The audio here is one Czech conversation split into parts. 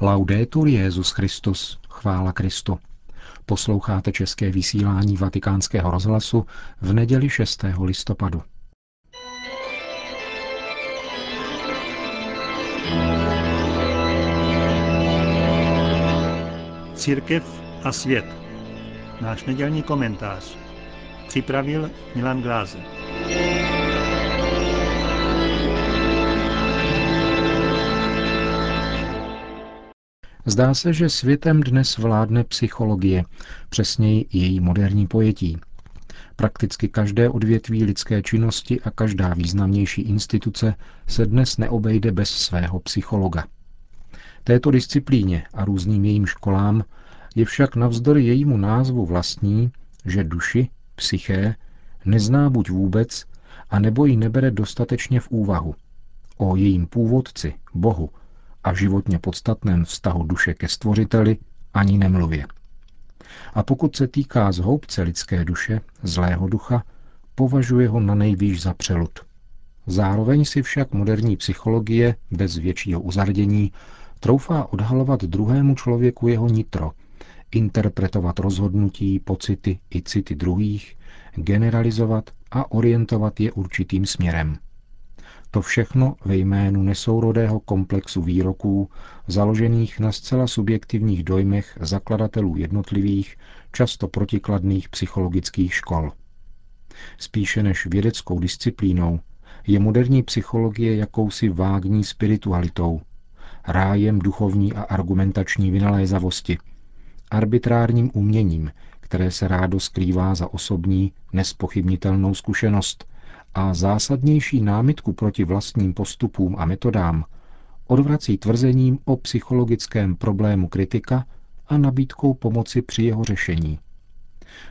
Laudetur Jezus Christus, chvála Kristu. Posloucháte české vysílání Vatikánského rozhlasu v neděli 6. listopadu. Církev a svět. Náš nedělní komentář. Připravil Milan Gláze. Zdá se, že světem dnes vládne psychologie, přesněji její moderní pojetí. Prakticky každé odvětví lidské činnosti a každá významnější instituce se dnes neobejde bez svého psychologa. Této disciplíně a různým jejím školám je však navzdory jejímu názvu vlastní, že duši, psyché, nezná buď vůbec, a nebo ji nebere dostatečně v úvahu. O jejím původci, Bohu, a životně podstatném vztahu duše ke stvořiteli ani nemluvě. A pokud se týká zhoubce lidské duše, zlého ducha, považuje ho na nejvýš za přelud. Zároveň si však moderní psychologie bez většího uzardění troufá odhalovat druhému člověku jeho nitro, interpretovat rozhodnutí, pocity i city druhých, generalizovat a orientovat je určitým směrem. To všechno ve jménu nesourodého komplexu výroků, založených na zcela subjektivních dojmech zakladatelů jednotlivých, často protikladných psychologických škol. Spíše než vědeckou disciplínou je moderní psychologie jakousi vágní spiritualitou, rájem duchovní a argumentační vynalézavosti, arbitrárním uměním, které se rádo skrývá za osobní, nespochybnitelnou zkušenost a zásadnější námitku proti vlastním postupům a metodám odvrací tvrzením o psychologickém problému kritika a nabídkou pomoci při jeho řešení.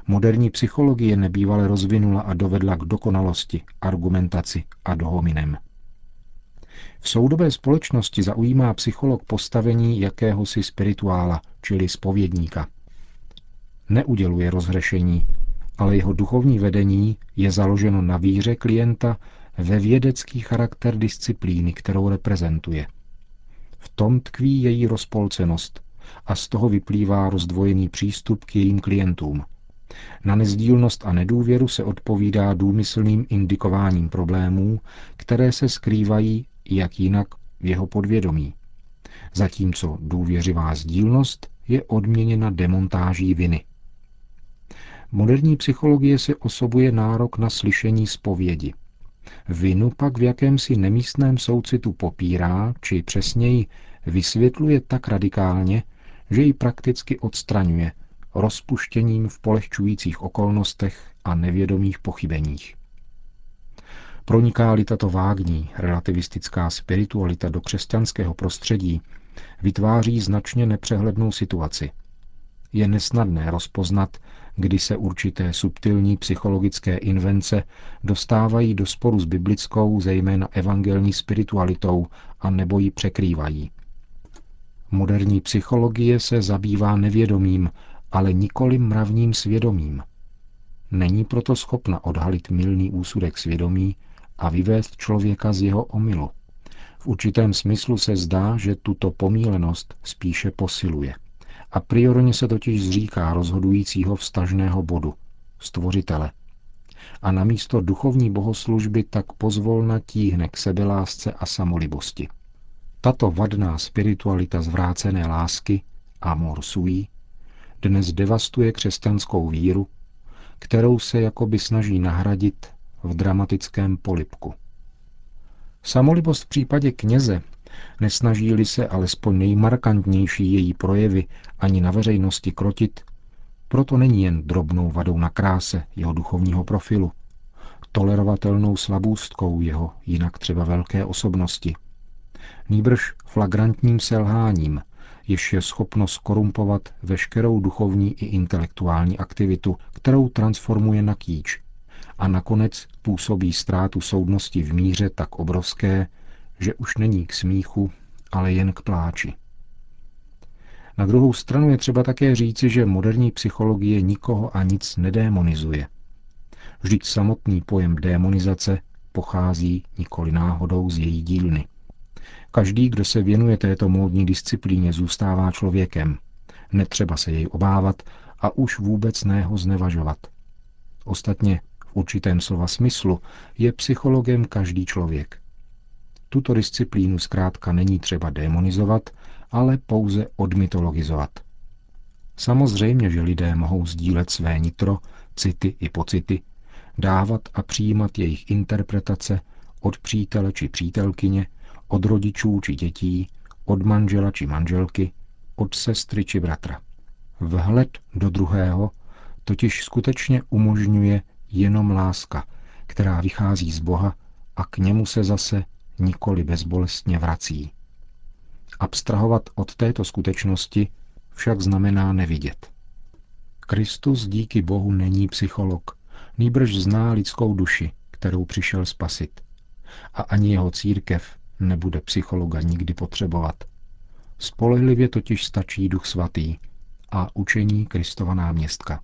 Moderní psychologie nebývale rozvinula a dovedla k dokonalosti, argumentaci a dohominem. V soudobé společnosti zaujímá psycholog postavení jakéhosi spirituála, čili spovědníka. Neuděluje rozhřešení, ale jeho duchovní vedení je založeno na víře klienta ve vědecký charakter disciplíny, kterou reprezentuje. V tom tkví její rozpolcenost a z toho vyplývá rozdvojený přístup k jejím klientům. Na nezdílnost a nedůvěru se odpovídá důmyslným indikováním problémů, které se skrývají, jak jinak, v jeho podvědomí. Zatímco důvěřivá sdílnost je odměněna demontáží viny. Moderní psychologie se osobuje nárok na slyšení zpovědi. Vinu pak v jakémsi nemístném soucitu popírá, či přesněji vysvětluje tak radikálně, že ji prakticky odstraňuje rozpuštěním v polehčujících okolnostech a nevědomých pochybeních. Proniká-li tato vágní, relativistická spiritualita do křesťanského prostředí, vytváří značně nepřehlednou situaci. Je nesnadné rozpoznat, kdy se určité subtilní psychologické invence dostávají do sporu s biblickou, zejména evangelní spiritualitou a nebo ji překrývají. Moderní psychologie se zabývá nevědomým, ale nikoli mravním svědomím. Není proto schopna odhalit milný úsudek svědomí a vyvést člověka z jeho omylu. V určitém smyslu se zdá, že tuto pomílenost spíše posiluje. A priorně se totiž zříká rozhodujícího vztažného bodu, stvořitele. A namísto duchovní bohoslužby tak pozvolna tíhne k sebelásce a samolibosti. Tato vadná spiritualita zvrácené lásky, amor sui, dnes devastuje křesťanskou víru, kterou se jakoby snaží nahradit v dramatickém polipku. Samolibost v případě kněze nesnaží-li se alespoň nejmarkantnější její projevy ani na veřejnosti krotit, proto není jen drobnou vadou na kráse jeho duchovního profilu, tolerovatelnou slabůstkou jeho jinak třeba velké osobnosti. Nýbrž flagrantním selháním, jež je schopno skorumpovat veškerou duchovní i intelektuální aktivitu, kterou transformuje na kýč. A nakonec působí ztrátu soudnosti v míře tak obrovské, že už není k smíchu, ale jen k pláči. Na druhou stranu je třeba také říci, že moderní psychologie nikoho a nic nedémonizuje. Vždyť samotný pojem démonizace pochází nikoli náhodou z její dílny. Každý, kdo se věnuje této módní disciplíně, zůstává člověkem. Netřeba se jej obávat a už vůbec ne ho znevažovat. Ostatně v určitém slova smyslu je psychologem každý člověk. Tuto disciplínu zkrátka není třeba demonizovat, ale pouze odmytologizovat. Samozřejmě, že lidé mohou sdílet své nitro, city i pocity, dávat a přijímat jejich interpretace od přítele či přítelkyně, od rodičů či dětí, od manžela či manželky, od sestry či bratra. Vhled do druhého totiž skutečně umožňuje jenom láska, která vychází z Boha a k němu se zase nikoli bezbolestně vrací. Abstrahovat od této skutečnosti však znamená nevidět. Kristus díky Bohu není psycholog, nýbrž zná lidskou duši, kterou přišel spasit. A ani jeho církev nebude psychologa nikdy potřebovat. Spolehlivě totiž stačí duch svatý a učení Kristova náměstka.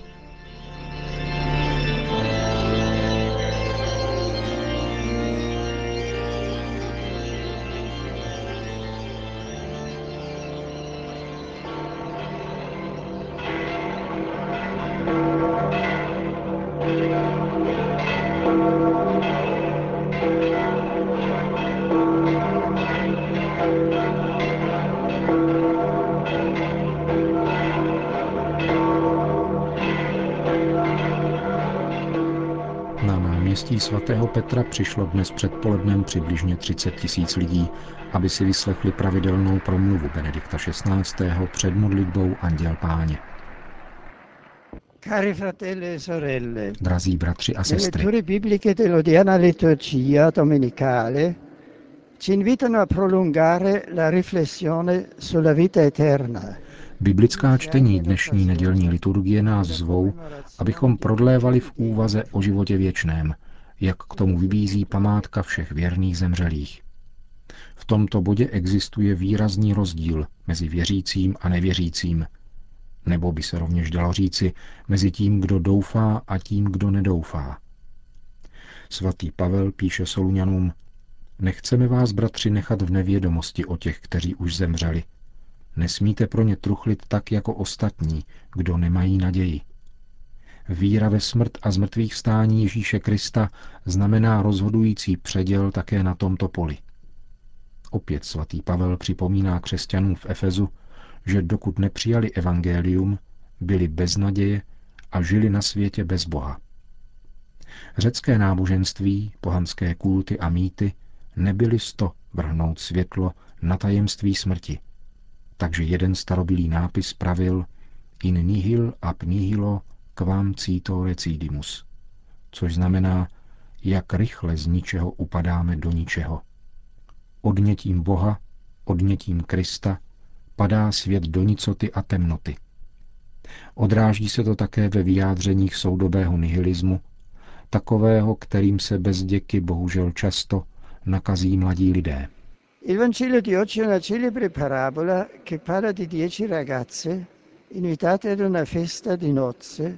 Svatého Petra přišlo dnes předpolednem přibližně 30 tisíc lidí, aby si vyslechli pravidelnou promluvu Benedikta XVI. před modlitbou Anděl Páně. Cari fratelli e sorelle, Drazí bratři a le sestry, letture bibliche dell'odierna liturgia domenicale ci invitano a prolungare la riflessione sulla vita eterna. biblická čtení dnešní nedělní liturgie nás zvou, abychom prodlévali v úvaze o životě věčném, jak k tomu vybízí památka všech věrných zemřelých. V tomto bodě existuje výrazný rozdíl mezi věřícím a nevěřícím, nebo by se rovněž dalo říci mezi tím, kdo doufá a tím, kdo nedoufá. Svatý Pavel píše Soluňanům, nechceme vás, bratři, nechat v nevědomosti o těch, kteří už zemřeli. Nesmíte pro ně truchlit tak jako ostatní, kdo nemají naději. Víra ve smrt a zmrtvých vstání Ježíše Krista znamená rozhodující předěl také na tomto poli. Opět svatý Pavel připomíná křesťanům v Efezu, že dokud nepřijali evangelium, byli bez naděje a žili na světě bez Boha. Řecké náboženství, pohanské kulty a mýty nebyly sto vrhnout světlo na tajemství smrti. Takže jeden starobilý nápis pravil in nihil ab nihilo quam cito recidimus, což znamená, jak rychle z ničeho upadáme do ničeho. Odnětím Boha, odnětím Krista, padá svět do nicoty a temnoty. Odráží se to také ve vyjádřeních soudobého nihilismu, takového, kterým se bez děky bohužel často nakazí mladí lidé. Il Vangelo di oggi è una celebre parabola che parla di dieci ragazze invitate ad una festa di nozze,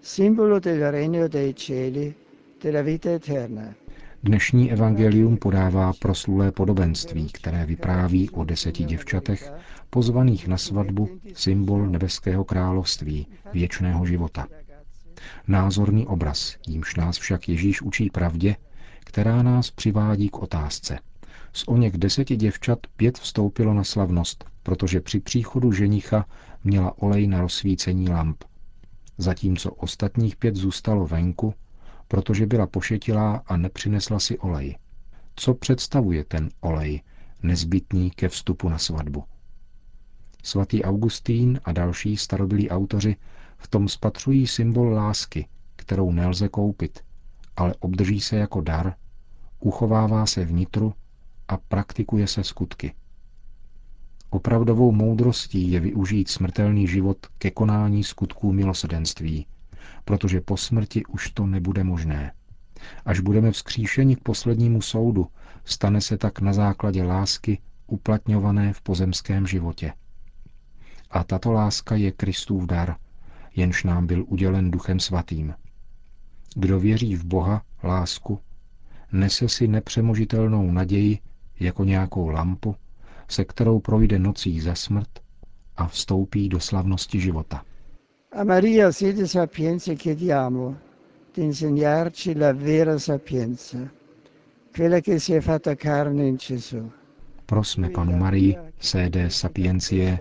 simbolo del regno dei cieli, della vita eterna. Dnešní evangelium podává proslulé podobenství, které vypráví o deseti děvčatech, pozvaných na svatbu, symbol nebeského království, věčného života. Názorný obraz, jímž nás však Ježíš učí pravdě, která nás přivádí k otázce. Z o něch deseti děvčat pět vstoupilo na slavnost, protože při příchodu ženicha měla olej na rozsvícení lamp. Zatímco ostatních pět zůstalo venku, protože byla pošetilá a nepřinesla si olej. Co představuje ten olej, nezbytný ke vstupu na svatbu? Svatý Augustín a další starobilí autoři v tom spatřují symbol lásky, kterou nelze koupit, ale obdrží se jako dar, uchovává se vnitru a praktikuje se skutky. Opravdovou moudrostí je využít smrtelný život ke konání skutků milosedenství, protože po smrti už to nebude možné. Až budeme vzkříšeni k poslednímu soudu, stane se tak na základě lásky uplatňované v pozemském životě. A tato láska je Kristův dar, jenž nám byl udělen Duchem Svatým. Kdo věří v Boha, lásku, nese si nepřemožitelnou naději jako nějakou lampu, se kterou projde nocí za smrt a vstoupí do slavnosti života. A Maria sede sapienza chiediamo di insegnarci la vera sapienza, quella che si è fatta carne in Gesù. Prosme panu Marii, CD Sapiencie,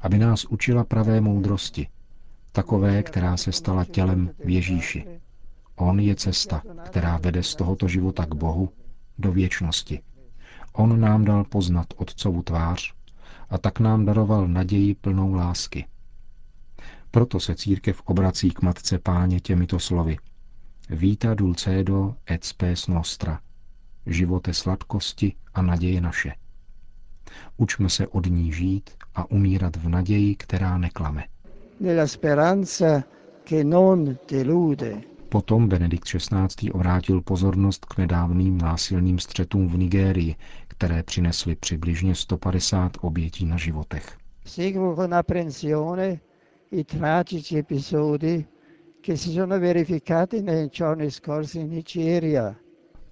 aby nás učila pravé moudrosti, takové, která se stala tělem v Ježíši. On je cesta, která vede z tohoto života k Bohu do věčnosti. On nám dal poznat Otcovu tvář a tak nám daroval naději plnou lásky. Proto se církev obrací k Matce Páně těmito slovy. Vita dulcedo et spes nostra. Živote sladkosti a naděje naše. Učme se od ní žít a umírat v naději, která neklame. Nella speranza che non delude. Potom Benedikt XVI. obrátil pozornost k nedávným násilným střetům v Nigérii, které přinesly přibližně 150 obětí na životech.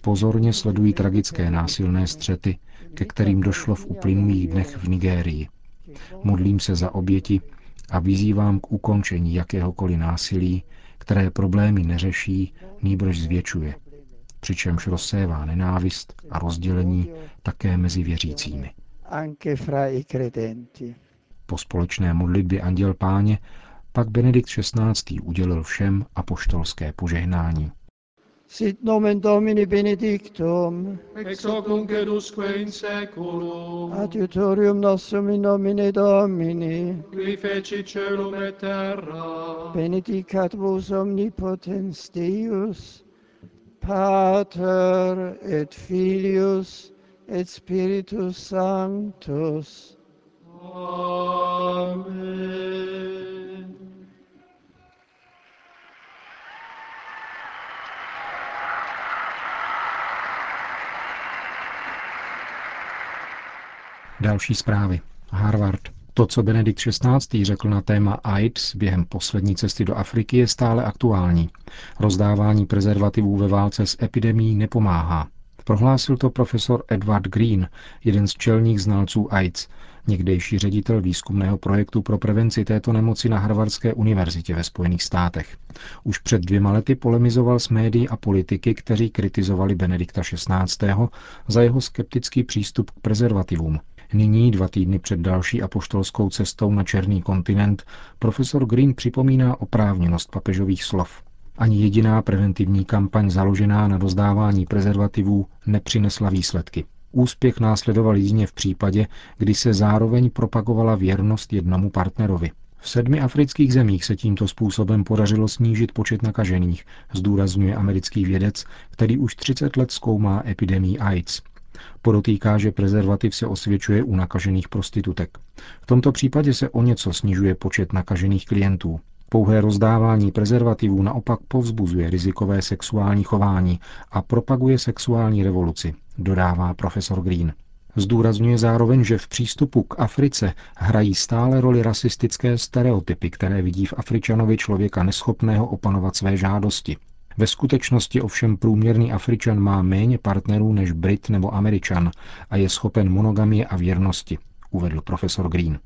Pozorně sledují tragické násilné střety, ke kterým došlo v uplynulých dnech v Nigérii. Modlím se za oběti a vyzývám k ukončení jakéhokoliv násilí, které problémy neřeší, nýbrž zvětšuje, přičemž rozsévá nenávist a rozdělení také mezi věřícími. Po společné modlitbě Anděl Páně pak Benedikt XVI. udělil všem apoštolské požehnání. Sit nomen Domini benedictum, ex hoc nunc edusque in seculum, adiutorium nostrum in nomine Domini, qui feci celum et terra, benedicat vos omnipotens Deus, Pater et Filius et Spiritus Sanctus. Amen. Další zprávy. Harvard. To, co Benedikt XVI. řekl na téma AIDS během poslední cesty do Afriky, je stále aktuální. Rozdávání prezervativů ve válce s epidemí nepomáhá. Prohlásil to profesor Edward Green, jeden z čelních znalců AIDS, někdejší ředitel výzkumného projektu pro prevenci této nemoci na Harvardské univerzitě ve Spojených státech. Už před dvěma lety polemizoval s médií a politiky, kteří kritizovali Benedikta XVI. za jeho skeptický přístup k prezervativům. Nyní, dva týdny před další apoštolskou cestou na Černý kontinent, profesor Green připomíná oprávněnost papežových slov. Ani jediná preventivní kampaň založená na rozdávání prezervativů nepřinesla výsledky. Úspěch následoval jedině v případě, kdy se zároveň propagovala věrnost jednomu partnerovi. V sedmi afrických zemích se tímto způsobem podařilo snížit počet nakažených, zdůrazňuje americký vědec, který už 30 let zkoumá epidemii AIDS. Podotýká, že prezervativ se osvědčuje u nakažených prostitutek. V tomto případě se o něco snižuje počet nakažených klientů. Pouhé rozdávání prezervativů naopak povzbuzuje rizikové sexuální chování a propaguje sexuální revoluci, dodává profesor Green. Zdůrazňuje zároveň, že v přístupu k Africe hrají stále roli rasistické stereotypy, které vidí v Afričanovi člověka neschopného opanovat své žádosti. Ve skutečnosti ovšem průměrný Afričan má méně partnerů než Brit nebo Američan a je schopen monogamie a věrnosti, uvedl profesor Green.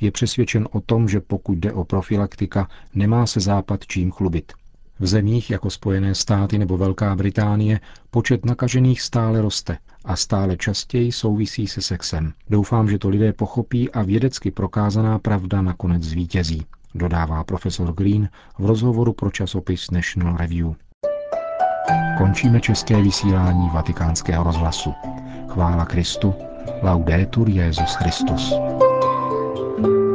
Je přesvědčen o tom, že pokud jde o profilaktika, nemá se Západ čím chlubit. V zemích jako Spojené státy nebo Velká Británie počet nakažených stále roste a stále častěji souvisí se sexem. Doufám, že to lidé pochopí a vědecky prokázaná pravda nakonec zvítězí, dodává profesor Green v rozhovoru pro časopis National Review. Končíme české vysílání vatikánského rozhlasu. Chvála Kristu. Laudetur Jezus Christus. thank you